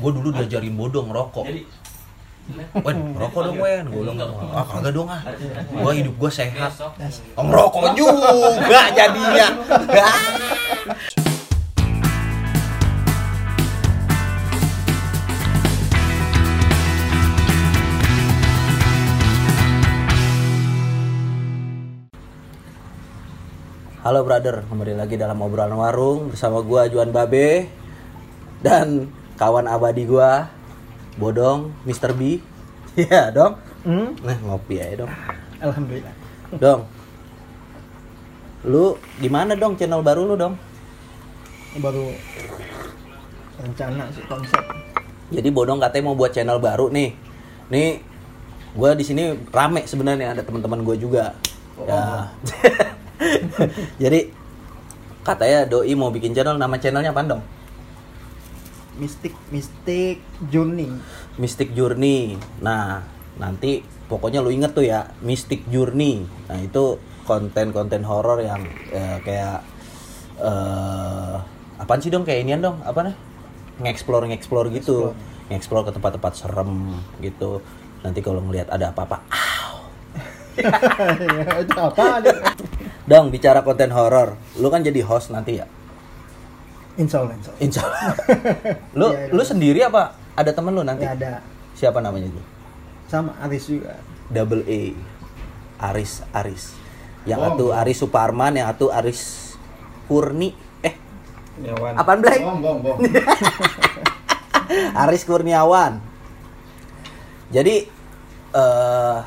Gue dulu diajarin bodong ngerokok. Wen, ngerokok dong Wen. Gue bilang, ah kagak dong ah. Gue hidup gue sehat. Oh, ngerokok juga jadinya. Halo brother, kembali lagi dalam obrolan warung bersama gua Juan Babe dan kawan abadi gua Bodong, Mr. B. Iya, dong. Hmm? Nah, ngopi aja dong. Alhamdulillah. Dong. Lu gimana dong channel baru lu dong? Baru rencana sih konsep. Jadi Bodong katanya mau buat channel baru nih. Nih gua di sini rame sebenarnya ada teman-teman gua juga. Ya. Jadi katanya doi mau bikin channel nama channelnya apa dong? Mistik Mistik Journey. Mystic Journey. Nah, nanti pokoknya lu inget tuh ya, Mystic Journey. Nah, itu konten-konten horor yang eh, kayak eh apaan sih dong kayak inian dong, apa nih? Nge-explore nge-explore gitu. Nge-explore ke tempat-tempat serem gitu. Nanti kalau ngelihat ada apa-apa, ah, Ya, itu apa? dong bicara konten horor. Lu kan jadi host nanti ya. Insya Allah, insya Allah. Insya Allah. lu Iya, iya. lu sendiri apa ada temen lu nanti? Ya ada Siapa namanya itu? sama Aris juga. double A Aris Aris yang satu Aris Suparman yang satu Aris Kurni eh Yawan. apaan Blay? Bong, bong, bong. Aris Kurniawan jadi eh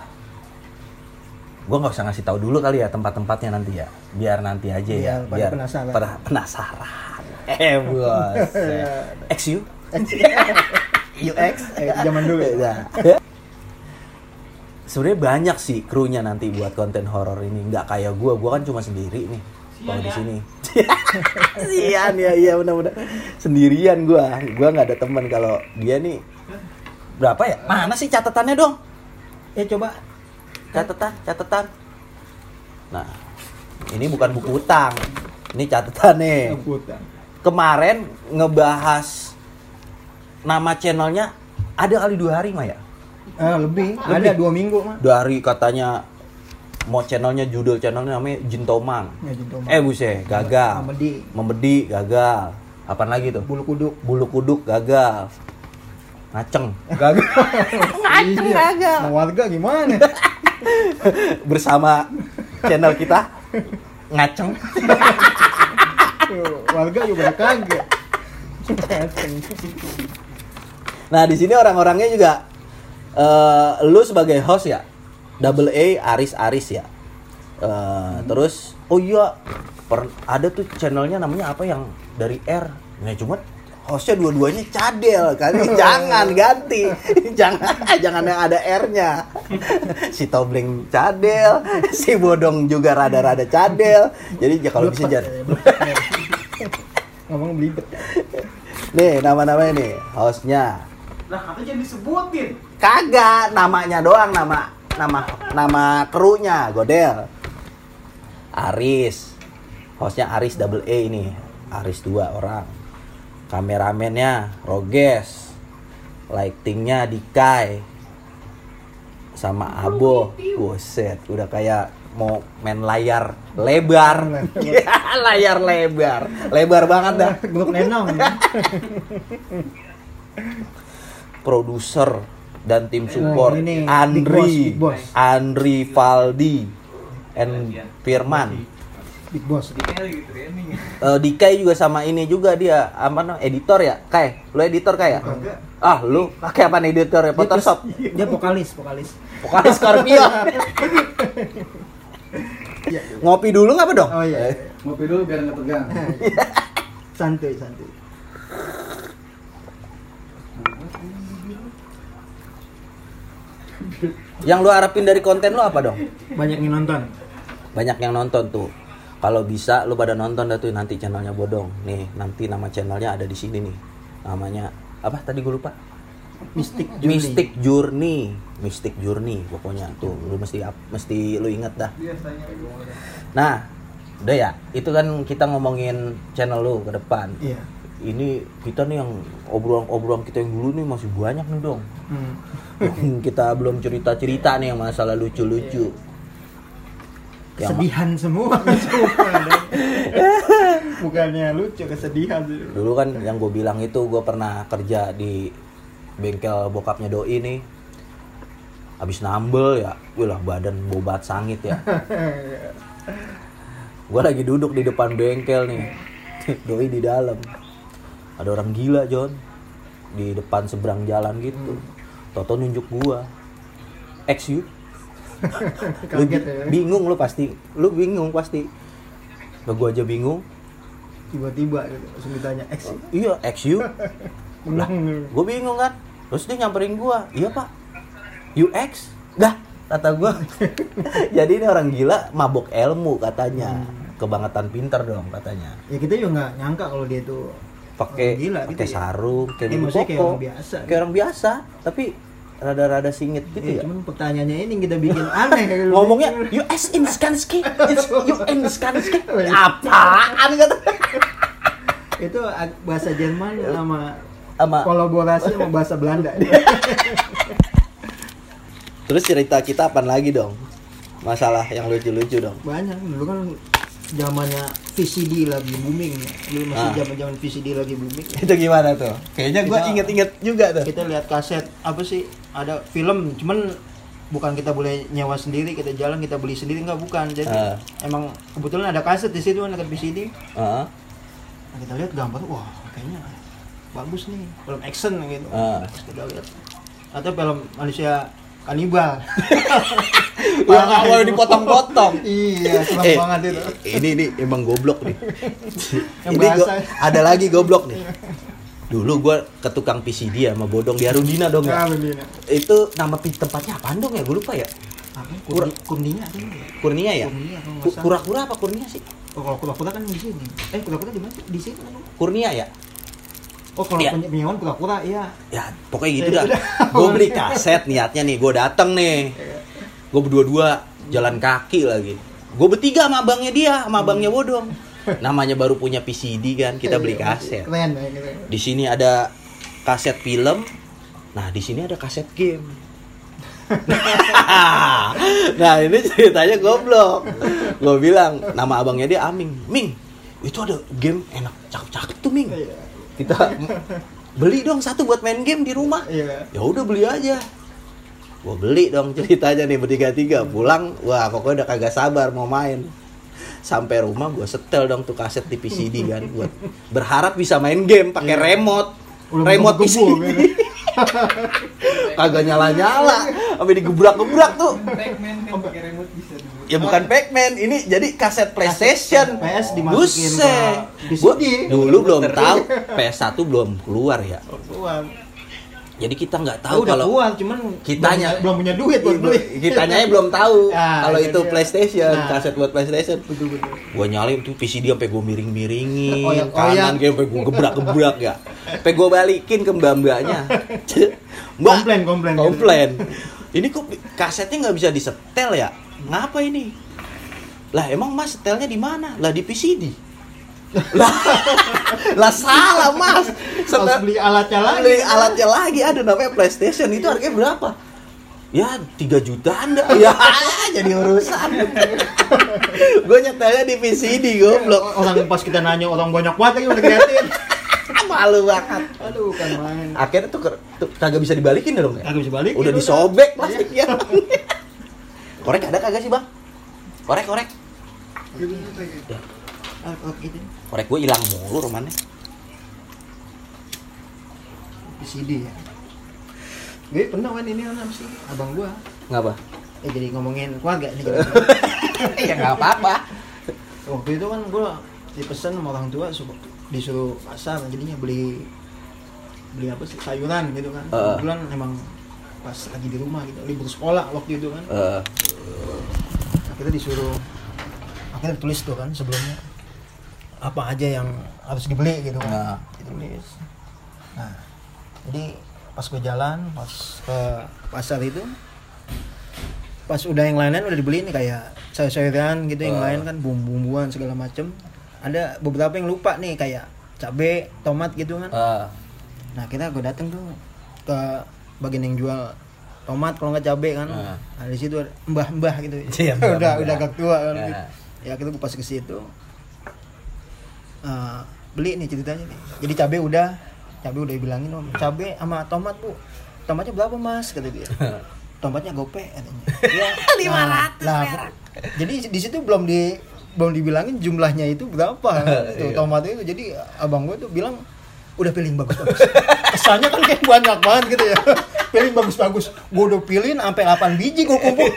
gue nggak usah ngasih tahu dulu kali ya tempat-tempatnya nanti ya biar nanti aja ya Biar pada penasaran. pada penasaran eh bos X you UX Eh, zaman dulu ya. Nah. Sebenarnya banyak sih krunya nanti buat konten horor ini. Nggak kayak gua, gua kan cuma sendiri nih. Kalau di sini. Sian ya, iya benar-benar. Sendirian gua. Gua nggak ada teman kalau dia nih berapa ya? Mana sih catatannya dong? Ya coba Catatan, catatan. Nah, ini bukan buku utang. Ini catatan nih Keputan. Kemarin ngebahas nama channelnya ada kali dua hari mah ya Ah, lebih. Lebih. Ada dua minggu mah. dua hari katanya mau channelnya judul channelnya namanya Jintomang Ya, Jintomang. eh buset gagal Membedi. membedi gagal apaan lagi tuh Bulu kuduk. bulu kuduk gagal ngaceng gagal ngaceng Iya. gagal Mau warga gimana? bersama channel kita ngaceng warga juga kaget. Nah di sini orang-orangnya juga eh lu sebagai host ya, double A Aris Aris ya. Eh, Terus oh iya per- ada tuh channelnya namanya apa yang dari R. Nah cuma hostnya dua-duanya cadel kan jangan ganti jangan jangan yang ada R-nya si Tobling cadel si Bodong juga rada-rada cadel jadi ya kalau bisa jangan Ngomong belibet. nih nama-namanya nih hostnya Lah, katanya jangan disebutin. Kagak, namanya doang nama nama nama krunya Godel. Aris. Hostnya Aris double A ini. Aris dua orang. Kameramennya Roges. Lightingnya Dikai. Sama Abo. Buset, udah kayak mau main layar lebar. Ya, layar lebar. Lebar banget dah. Nenong. produser dan tim support Andri. Andri Valdi and Firman Big Boss. Eh, Dikai juga sama ini juga dia. Apa namanya? Editor ya? Kai. Lu editor Kai ya? Ah lu pakai apa editor ya? Photoshop. Dia vokalis, vokalis. vokalis Scorpio. Ngopi dulu nggak apa dong? Oh iya. Ngopi dulu biar nggak tegang. Santuy, santuy. yang lu harapin dari konten lu apa dong? Banyak yang nonton. banyak yang nonton tuh kalau bisa lu pada nonton dah tuh nanti channelnya bodong. Nih nanti nama channelnya ada di sini nih. Namanya apa tadi gue lupa? Mistik Journey. Mystic Journey. Mystic Journey pokoknya tuh. Lu mesti mesti lu inget dah. Nah udah ya? Itu kan kita ngomongin channel lu ke depan. Iya. ini kita nih yang obrolan-obrolan kita yang dulu nih masih banyak nih dong. Hmm. kita belum cerita-cerita nih yang masalah lucu-lucu. Yang Kesedihan semua semua. Bukannya lucu kesedihan dulu kan yang gue bilang itu gue pernah kerja di bengkel bokapnya doi nih. Habis nambel ya gue lah badan bobat sangit ya. Gue lagi duduk di depan bengkel nih. Doi di dalam. Ada orang gila John. Di depan seberang jalan gitu. Toto nunjuk gua. Ex you lu ya. bingung lu pasti. Lu bingung pasti. Lah gua aja bingung. Tiba-tiba gitu langsung ditanya X. iya ex you? Lah gue bingung kan. Terus dia nyamperin gua iya pak. UX dah kata gua. Jadi ini orang gila mabok ilmu katanya. Kebangetan pinter dong katanya. Ya kita juga nggak nyangka kalau dia tuh pakai gitu pakai ya. sarung kayak Iya, bulu maksudnya kayak orang biasa. kayak orang biasa tapi rada-rada singit gitu Iya, ya? cuman pertanyaannya ini kita bikin aneh kayak lu. ngomongnya US in Skansky it's UN Skansky apaan kata? Itu bahasa Jerman sama sama. kolaborasi sama bahasa Belanda. terus cerita kita apa lagi dong? Masalah yang lucu-lucu dong. Banyak dulu kan zamannya VCD lagi booming ya. Dulu masih Ah. zaman-zaman VCD lagi booming. itu gimana tuh kayaknya gua inget-inget juga tuh Kita lihat kaset apa sih? Ada film, cuman bukan kita boleh nyewa sendiri, kita jalan kita beli sendiri nggak bukan. Jadi Ah. emang kebetulan ada kaset di situ dekat VCD. Heeh. Nah, kita lihat gambar, wah kayaknya bagus nih, film action gitu. Ah. Terus kita lihat atau film manusia kanibal. yang awal dipotong-potong iya, serem Eh, banget itu. ini nih emang goblok nih Yang ini bahasa- ada lagi goblok nih dulu gua ke tukang PCD ya sama bodong di Arudina dong ya Nah, begini. itu nama tempatnya apaan dong ya gue lupa ya Apa? Kur- Kurni, kurninya ada nggak ya? Kurnia ya Kurnia, salah. kura-kura apa Kurnia sih Oh, kalau kura-kura kan di sini. Eh, kura-kura di mana? Di sini kan. Kurnia ya Oh, kalau Iya. punya penyewan kura-kura iya. ya pokoknya gitu Ya dah. udah. gue beli kaset niatnya nih gue dateng nih. Gue berdua-dua jalan kaki lagi. Gue bertiga sama abangnya dia sama abangnya bodong namanya baru punya PCD kan kita beli Iya, kaset. Keren ya gitu. di sini ada kaset film. Nah di sini ada kaset game. Nah ini ceritanya goblok. Gue bilang nama abangnya dia Aming. Ming itu ada game enak cakep-cakep tuh Ming. Iya. Kita beli dong satu buat main game di rumah. Iya. ya udah beli aja. Gue beli dong ceritanya nih bertiga tiga pulang wah pokoknya udah kagak sabar mau main. Sampai rumah gue setel dong tuh kaset di PCD kan. Buat berharap bisa main game pakai Iya. remote. Udah remote PCD gitu. kagak nyala nyala sampai digebrak gebrak tuh. Pac-Man kan pakai remote bisa. Ya bukan Pac-Man ini jadi kaset PlayStation PS dimasukin ke. Gua dulu belum tahu PS1 belum keluar ya Keluar. jadi kita nggak Tahu tahu udah kalau keluar, cuman kitanya belum, belum punya duit buat beli. kitanya belum tahu Ah, kalau itu itu dia. PlayStation Nah. kaset buat PlayStation Betul betul. gua nyalain tuh PCD sampai gua miring-miringin Oyak-oyak. kanan kayak sampai gua gebrak-gebrak ya sampai gua balikin ke mbak-mbaknya mbak Komplain, komplain. komplain ini kok kasetnya nggak bisa disetel ya ngapa ini? Lah emang mas setelnya di mana? Lah di PCD lah. Lah salah mas. Harus setel beli alatnya lagi. beli alatnya lagi ada namanya PlayStation. Itu harganya berapa? Ya 3 jutaan dah. Ya jadi urusan. Gue nyetelnya di PCD goblok. Orang pas kita nanya orang banyak banget lagi udah ngeliatin. malu banget. Aduh, kan main. akhirnya tuh, tuh kagak bisa dibalikin dong ya? Kagak bisa balik. udah disobek plastiknya korek ada kagak sih bang korek korek korek gue hilang mulu romannya VCD ya. Gue pernah kan ini apa sih? Abang gua. ngapa Eh jadi ngomongin keluarga ini. ya nggak apa-apa Waktu itu kan gua dipesan sama orang tua suruh disuruh pasar jadinya beli beli apa sih sayuran gitu kan. Heeh. Kebetulan emang pas lagi di rumah gitu libur sekolah waktu itu kan. Eh, akhirnya disuruh akhirnya tulis tuh kan sebelumnya apa aja yang harus dibeli gitu Nah. kan ditulis. Nah jadi pas gue jalan pas ke pasar itu pas udah yang lain-lain udah dibeli nih kayak sayur-sayuran gitu yang Ah. lain kan bumbu-bumbuan segala macem. Ada beberapa yang lupa nih kayak cabe tomat gitu kan. Ah, nah kita gue dateng tuh ke bagian yang jual tomat kalau nggak cabe kan. Ah. nah, di situ ada mbah-mbah gitu. Iya, mbah-mbah. udah udah agak tua kan Ah. gitu. ya kita pas ke situ. Eh, beli nih ceritanya nih. Jadi cabe udah cabe udah bilangin om cabe sama tomat bu. Tomatnya berapa mas? kata dia. Tomatnya gope katanya. Ya nah, nah, jadi di situ belum di belum dibilangin jumlahnya itu berapa. Tuh Iya. tomatnya itu. Jadi abang gue tuh bilang udah pilih yang bagus bagus kesannya kan kayak banyak banget gitu ya. Pilih yang bagus bagus gue udah pilihin sampai 8 biji gue kumpul.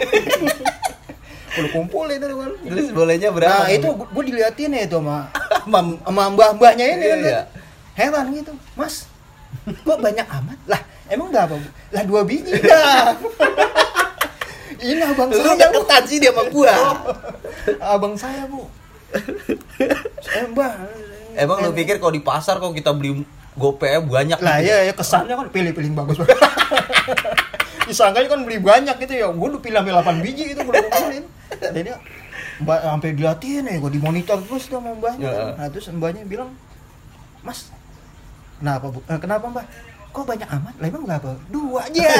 Udah kumpul itu kan Terus bolehnya berapa? nah itu gue diliatin ya itu sama Mam- sama mbah-mbahnya ini kan Iya. heran gitu. Mas kok banyak amat? Lah emang berapa bu? Lah dua biji dah ini abang Lu saya. deketan sih dia sama gua. abang saya bu. Eh mbah Emang lu pikir kalau di pasar kok kita beli gope banyak lah gitu? ya, ya kesannya kan pilih-pilih bagus. Disangkanya kan beli banyak gitu ya. Gue udah pilih ambil 8 biji itu gue udah kumpulin jadi mbak sampai diliatin ya gue dimonitor terus tuh sama mbaknya Ya. nah terus mbaknya bilang mas kenapa bu Eh, kenapa mbak kok banyak amat lah emang berapa dua aja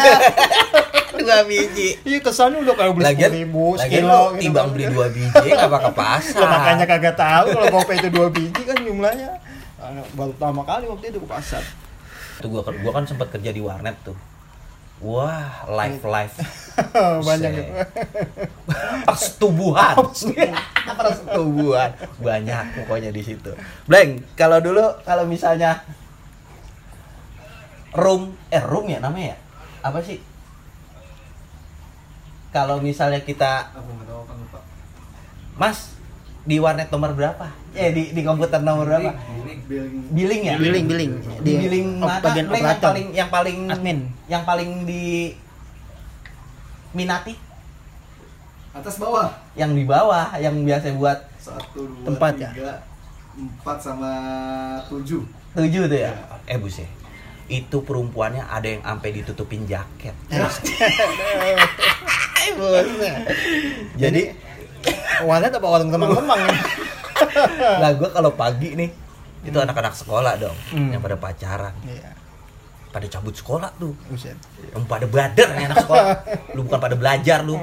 Dua biji. iya kesannya udah kayak beli sepuluh ribu sekilo lu gitu timbang kan. beli dua biji ngapa ke pasar? Lah, makanya kagak tahu kalau gope itu dua biji kan jumlahnya Ah, baru pertama kali waktu itu ke pasar Tuh gua gua kan sempat kerja di warnet tuh. Wah, live live. banyak gitu Persetubuhan. Persetubuhan. Banyak pokoknya di situ. Blank, kalau dulu kalau misalnya room eh room ya namanya ya? Apa sih? Kalau misalnya kita. Mas di warnet nomor berapa? Eh di di komputer nomor berapa? Billing, ya? billing billing Di billing mana? bagian Blank, yang paling yang paling Admin. yang paling di minati Atas bawah. yang di bawah yang biasa buat Satu, dua, Tempat ya? tiga, empat sama tujuh. tujuh tuh ya eh buset itu perempuannya ada yang sampai ditutupin jaket. Jadi warnet apa warung kemang-kemang ya? lah gue kalau pagi nih itu anak-anak sekolah dong Hmm. yang pada pacaran. Iya, pada cabut sekolah tuh. Buset. yang pada bader nih anak sekolah. Lu bukan pada belajar lu.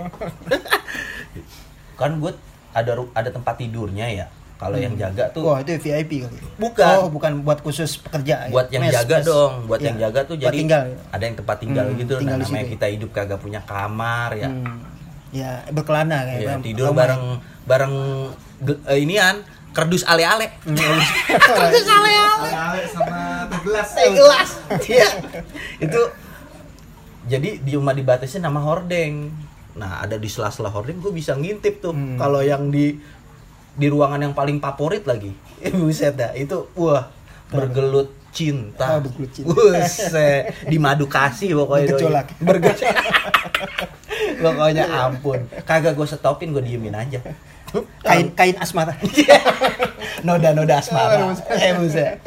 Kan gue ada ada tempat tidurnya ya kalau yang jaga tuh Wah, itu VIP kali. Bukan. Oh, bukan buat khusus pekerja. ya? buat yang Mes, jaga mes. dong buat Iya, yang jaga tuh buat jadi tinggal. ada yang tempat tinggal Hmm, gitu tinggal nah, namanya situ. kita hidup kagak punya kamar ya Hmm. Ya, berkelana kayak Ya, bang. tidur Rumah. bareng bareng eh, inian kerdus ale-ale Hmm. kerdus ale-ale Ale sama gelas. Gelas Iya. itu jadi di rumah dibatasi nama hordeng nah ada di sela-sela hordeng gue bisa ngintip tuh Hmm. kalau yang di di ruangan yang paling favorit lagi. Buset dah itu wah bergelut cinta. Ah, bergelut cinta. buset di madu kasih pokoknya. Bergejolak. bergejolak. Pokoknya ampun. Kagak gue stopin gue diemin aja. Kain kain asmara. noda noda asmara. Eh buset.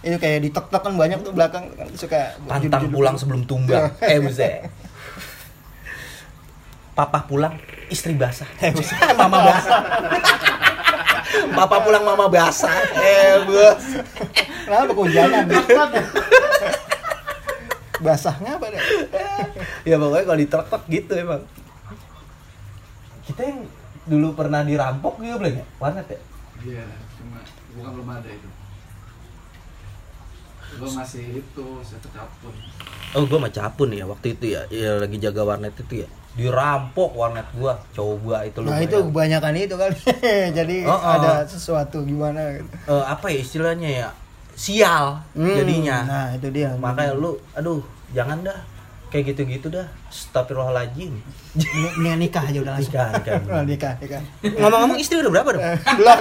Itu kayak di tok kan banyak tuh belakang kan suka pantang pulang sebelum tumbang eh buset papa pulang istri basah. Eh mama basah. Papa pulang mama basah. Eh bos Kenapa kehujanan? Basahnya apa deh? ya pokoknya kalau di truk gitu emang. Kita yang dulu pernah dirampok juga belum ya? Warnet ya? Iya, cuma bukan belum ada itu. Gue masih itu, saya kecapun. oh gua mah capun ya waktu itu ya. Ya lagi jaga warnet itu ya dirampok warnet gua gua itu Nah lumayan. itu kebanyakan itu kali. Jadi Oh, oh. ada sesuatu gimana gitu. Eh, apa ya istilahnya ya sial Hmm, jadinya Nah itu dia. makanya lu aduh jangan dah kayak gitu-gitu dah Astagfirullahaladzim Ini- Mendingan nikah aja udah langsung. Nikah, nikah. Oh, nikah, nikah. ngomong-ngomong istri udah berapa dong Belum.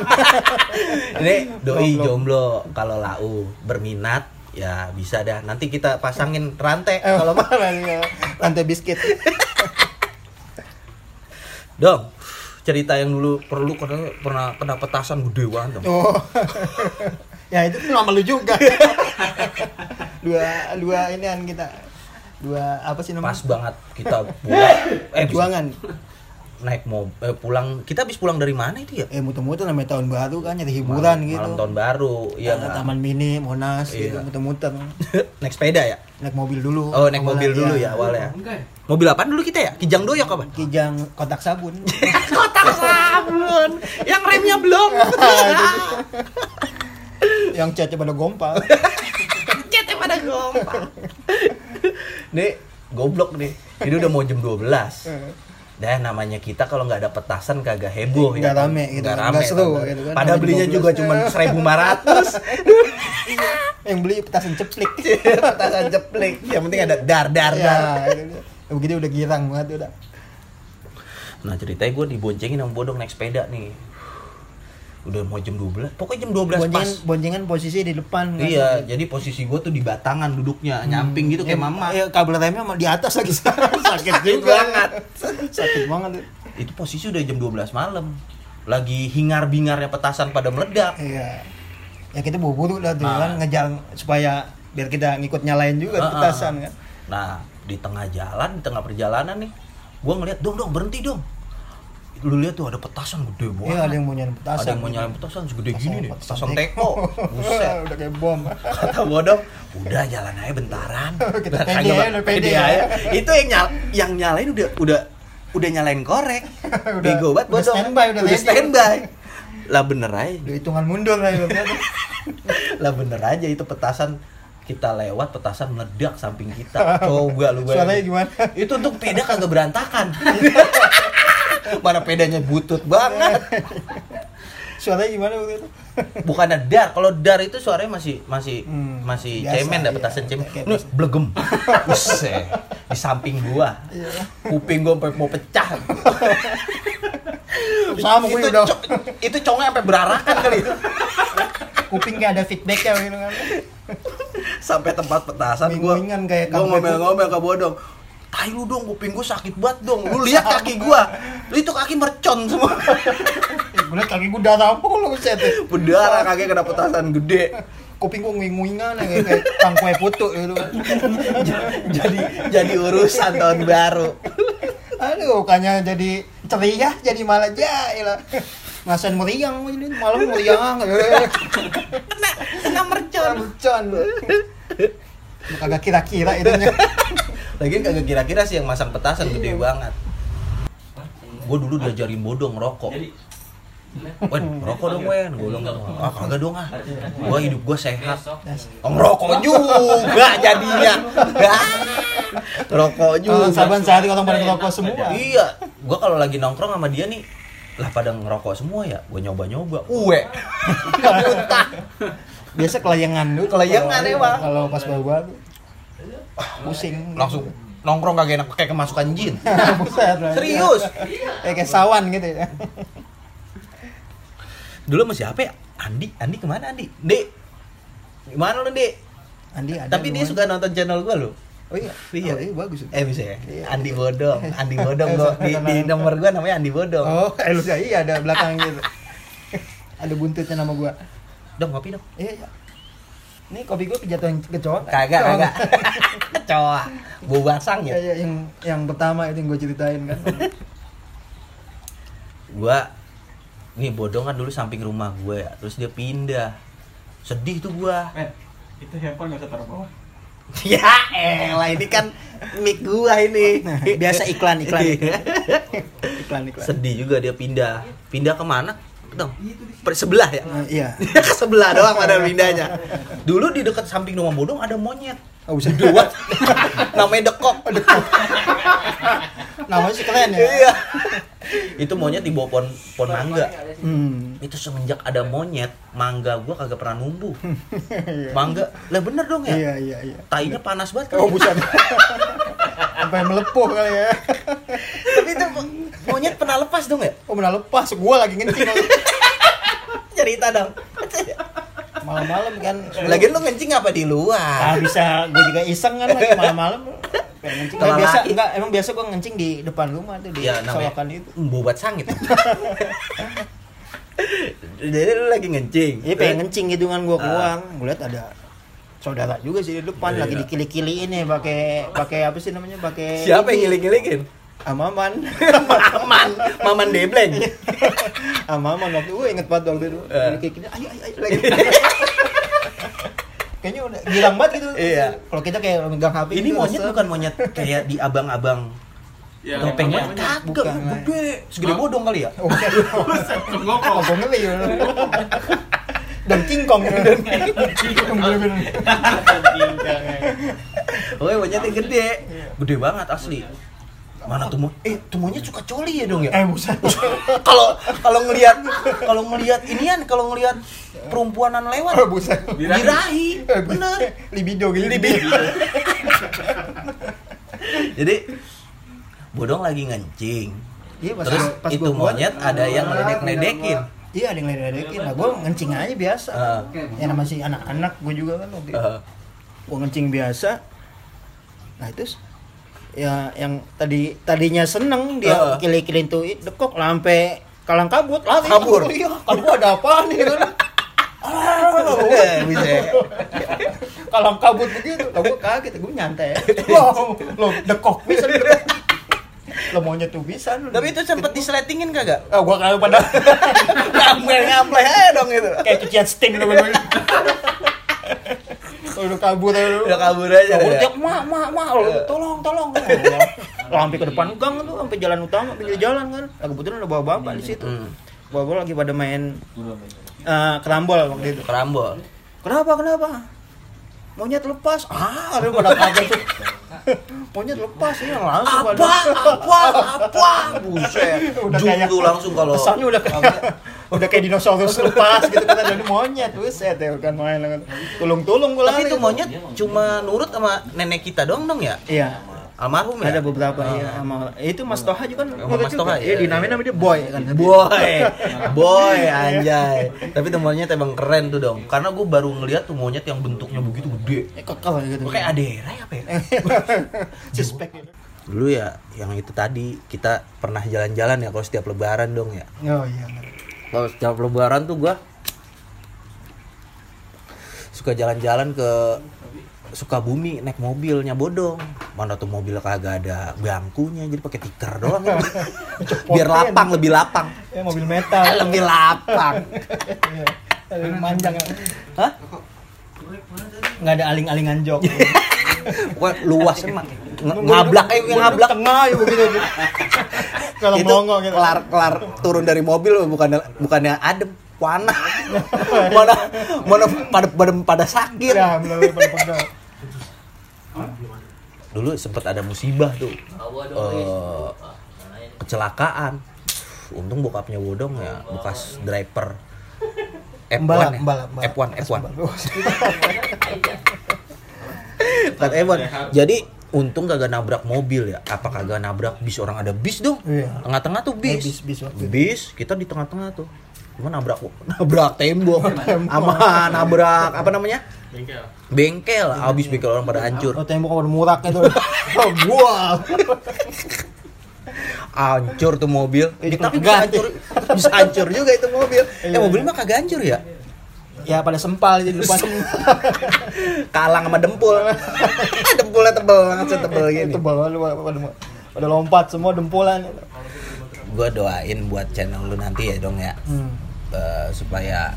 ini doi jomblo kalau lau berminat ya bisa dah nanti kita pasangin rantai Eh, kalau mau nih, lantai biskuit. Dong cerita yang dulu perlu karena pernah kena petasan gede banget dong Oh. ya itu tuh nama lu juga. dua dua ini kan kita. Dua apa sih namanya? pas banget kita pulang eh Perjuangan. Naik mobil eh, pulang kita habis pulang dari mana itu ya eh muter-muter namanya tahun baru kan nyari hiburan gitu malam tahun baru iya Ke nggak? taman mini monas gitu Iya. muter-muter naik sepeda ya naik mobil dulu oh naik mobil dulu iya. ya awalnya Enggak ya? mobil apa dulu kita ya kijang doyok apa kijang kotak sabun kotak sabun yang remnya belum yang catnya pada gompal Cete pada gompal. nih, goblok nih. Ini udah mau jam 12. Dan namanya kita kalau nggak ada petasan kagak heboh Nggak kan? rame gitu Nggak kan, rame. seru padahal. gitu kan. Kalau belinya 12. juga cuma 1500. yang beli petasan ceplik petasan ceplik. Yang penting ada dar dar ya dar. begitu udah girang banget udah Nah, ceritanya gue diboncengin sama bodong naik sepeda nih. Udah mau jam 12. Pokoknya jam 12 boncengan pas. boncengan posisi di depan kan. Iya, jadi posisi gue tuh di batangan duduknya, nyamping gitu kayak Eh, mama. Iya, kabel remnya di atas lagi sakit juga. banget. sakit banget. itu posisi udah jam 12 malam lagi hingar-bingarnya petasan pada meledak Iya. Ya kita buru-buru lah tuh Nah. kan ngejar supaya biar kita ngikut nyalain juga ah. petasan kan. nah di tengah jalan di tengah perjalanan nih gua ngeliat dong dong berhenti dong lu lihat tuh ada petasan gede banget Iya, ada yang mau nyalain petasan. ada yang mau nyalain petasan segede Petasan- gini nih petasan petasan teko. buset udah kayak bom. kata bodong udah jalan aja bentaran Kita Lah, pede ya, udah pede ya. itu yang nyal yang nyalain udah udah udah nyalain korek Udah- bego banget udah bodong standby, udah ready. standby lah bener aja Udah hitungan mundur lah lah bener aja itu petasan kita lewat petasan meledak samping kita coba lu bayangin. Suaranya gimana? itu untuk peda kagak berantakan mana pedanya butut banget Suaranya gimana waktu itu? bukan dar kalau dar itu suaranya masih masih Hmm, masih biasa, cemen dah iya. petasan cemen Kayak Nus, blegem Buset. di samping gua Iya. kuping gua sampai mau pecah Sama itu udah co- itu congnya sampai berarakan kali itu kuping kayak ada feedbacknya gitu kan. sampai tempat petasan gua kayak gua ngomel-ngomel ke bodong tai lu dong kuping gua sakit banget dong lu lihat kaki gua lu itu kaki mercon semua Eh, gue liat kaki gue darah apa lu set. berdarah kaki kena petasan gede Kuping gue nguing-nguingan kayak kayak kang kue putu gitu jadi jadi urusan tahun baru Aduh, bukannya jadi ceria, jadi malah jahil. Ngasain meriang ini malam meriang. kena kena mercon Mercon. Kagak kira-kira itunya. Lagian kagak kira-kira sih yang masang petasan gede banget. Gue dulu diajarin bodong ngerokok. Wen, ngerokok dong Wen. Gue bilang, ah kagak dong ah. Gue hidup gue sehat. Oh, ngerokok juga jadinya. ngerokok juga. Oh, saban sehari orang pada ngerokok semua. Iya, gue kalau lagi nongkrong sama dia nih, lah pada ngerokok semua ya. Gue nyoba-nyoba. Uwe, nggak muntah. Biasa kelayangan dulu. Kelayangan, emang. Kalau pas baru-baru. Pusing. Langsung nongkrong kagak enak kayak kemasukan jin. Serius. Kayak kayak sawan gitu ya. Dulu sama siapa ya? Andi, Andi ke mana Andi? Dek, gimana lu Dek? Andi ada. Tapi dia suka nonton channel gua loh. Oh iya. Iya. Oh, iya bagus. Eh bisa ya? Iya. Andi Bodong, Andi Bodong gua di, di nomor gua namanya Andi Bodong. Oh, eh lu sih iya ada belakang gitu. ada buntutnya nama gua. Dong ngopi dong. Iya, iya. Ini kopi gua kejatuhan kecoa. Kagak, kagak. Kecoa. Bau basang Ya, ya. ya, yang yang pertama itu yang gue ceritain kan. Gua nih Bodong kan dulu samping rumah gue ya. Terus dia pindah. Sedih tuh gua. Eh, itu handphone gak usah taruh bawah. ya elah ini kan mic gua ini. Biasa iklan iklan Iya. iklan iklan. Sedih juga dia pindah. Pindah ke mana? Dong. Per sebelah ya. Nah, iya. Ke sebelah doang pada pindahnya. Dulu di dekat samping rumah Bodong ada monyet. Oh, bisa Dua. Namanya dekok. Namanya sih keren ya. Iya. Itu monyet di bawah pohon pohon mangga. Hmm. Itu semenjak ada monyet, mangga gua kagak pernah numbuh. Mangga, lah bener dong ya? Iya, iya, iya. Tainya panas banget Oh, kali. buset. Sampai melepuh kali ya. Tapi itu monyet pernah lepas dong ya? Oh, benar lepas. Gua lagi ngencing Cerita dong. malam-malam kan. Lagian lu ngencing apa di Ah, luar? bisa gue juga iseng kan lagi malam-malam. Ngencing. Nah, biasa enggak, emang biasa gue ngencing di depan rumah tuh di Ya solokan itu. bobat sangit. Jadi lu lagi ngencing. Iya pengen ngencing gitu kan gua keluar, gue lihat ada saudara juga sih di depan Iya. lagi dikili-kiliin nih pakai pakai apa sih namanya pakai Siapa yang ini. ngiling-ngilingin? sama Aman Maman, Maman Debleng. sama Aman waktu gue inget banget waktu itu kayak gini ayo ayo ayo lagi kayaknya udah gilang banget gitu Iya. kalau kita kayak megang HP Ini gitu, monyet bukan monyet kayak di abang-abang Ya, topengnya namanya. kagak, Bukan. gede, segede bodong kali ya. Oh, bukan. Buset, kegokok. Oh, gue ngeli ya. Dan King Kong dan Oh, monyetnya gede. Gede banget asli. Mana tuh eh tuh monyet suka coli ya dong ya? Eh, buset. Kalau kalau ngelihat kalau ngelihat inian kalau ngelihat perempuanan Oh, lewat buset. birahi, Eh, bener. Libido gitu. Libido. Jadi bodong lagi ngencing. Iya, pas Terus pas itu monyet ada yang ledek-ledekin. Iya, ada yang ledekin. Nah, gue ngencing aja biasa. Ah. Ya nama si anak-anak gue juga kan waktu itu. Gue ngencing biasa. Nah, itu ya yang tadi tadinya seneng dia Ah. kili-kilin tuh dekok lah sampai kalang kabut lari Kabur. Oh, iya kan gua ada apaan nih kan eh, bisa. kalang kabut begitu lah kaget gue nyantai ya wow lo dekok bisa dekok. Lo maunya tuh bisa lu Tapi itu sempet disletingin kagak? ah gua kayak pada Ngambil ngamble aja dong itu. kayak cucian steam lo bener udah kabur aja lu Udah kabur aja gua teriak, mak mak mak lo tolong tolong lo sampai ke depan gang tuh sampai jalan utama pinggir jalan kan lah kebetulan ada bawa bapak di situ Hmm. bawa bapak lagi pada main eh, kerambol waktu itu Kerambol. Kenapa kenapa? Monyet lepas. Ah, ada pada kaget tuh. Monyet lepas ya langsung Apa? pada. Apa? Apa? Buset. Udah Jum kayak- tuh langsung kalau Kesannya udah kayak udah kayak dinosaurus lepas gitu kan jadi monyet buset ya kan main. Tulung-tulung gua Tapi lari. itu monyet cuma nurut sama nenek kita doang dong ya? Iya. Almarhum ya? Ada beberapa Ah. ya sama itu Mas Toha juga kan. Sama Mas Toha, Iya, iya. dinamain nama dia Boy kan. Boy, boy anjay. Tapi tuh monyet emang keren tuh dong. Karena gue baru ngeliat tuh monyet yang bentuknya begitu gede. Eh, Kekal gitu. Kayak adera apa ya? Suspek. Dulu ya, yang itu tadi kita pernah jalan-jalan ya kalau setiap lebaran dong ya. Oh iya. Kalau setiap lebaran tuh gua suka jalan-jalan ke Sukabumi naik mobilnya bodong. Mana tuh mobil kagak ada bangkunya jadi pakai tikar doang. Biar lapang lebih lapang. Ya mobil metal. lebih lapang. Iya. Lebih manjang. ya. Hah? Nggak ada aling-alingan jok. Wah, luas emang. Ng- Ngablak eh ngablak. tengah ya begitu. Kalau Itu melongo gitu. kelar kelar turun dari mobil bukan bukannya adem panah mana? Mana pada pada pada sakit. Ya, benar. dulu sempat ada musibah tuh. Eh, kecelakaan. Untung bokapnya Wodong ya bekas driver. F1 Embalap, ya? embalap, embalap. F1 F1 Oh, Bukan F1 jadi untung kagak nabrak mobil ya. Apa kagak nabrak bis? Orang ada bis dong. Iya. tengah-tengah tuh bis. Bis- bis bis kita di tengah-tengah tuh cuma nabrak nabrak tembok. Sama nabrak apa namanya? Bengkel. bengkel. Habis bengkel orang pada hancur. Oh, tembok udah murak itu. Wah. hancur tuh mobil. Ini tapi bisa hancur bisa hancur juga itu mobil. Eh Iya. mobil mah kagak hancur ya? Ya pada sempal jadi depan. kalang sama dempul. Dempulnya tebel banget tebel gini. Lu pada pada lompat semua dempulan. gue doain buat channel lu nanti ya dong ya. Hmm. Eh, supaya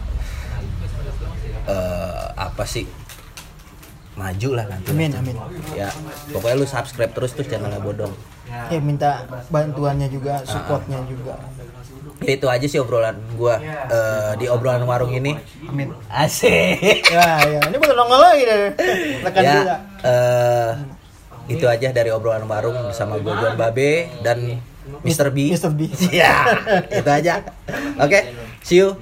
eh, apa sih maju lah nanti Amin, amin. ya pokoknya lu subscribe terus tuh channelnya bodong Ya minta bantuannya juga, supportnya juga. ya itu aja sih obrolan gua eh, di obrolan warung ini Amin. asik Ya, ya. Ini betul nongol lagi deh. Tekan ya juga. eh, itu aja dari obrolan warung bersama gue Babe dan Mr. B Mr. B. ya itu aja oke see you.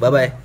Bye bye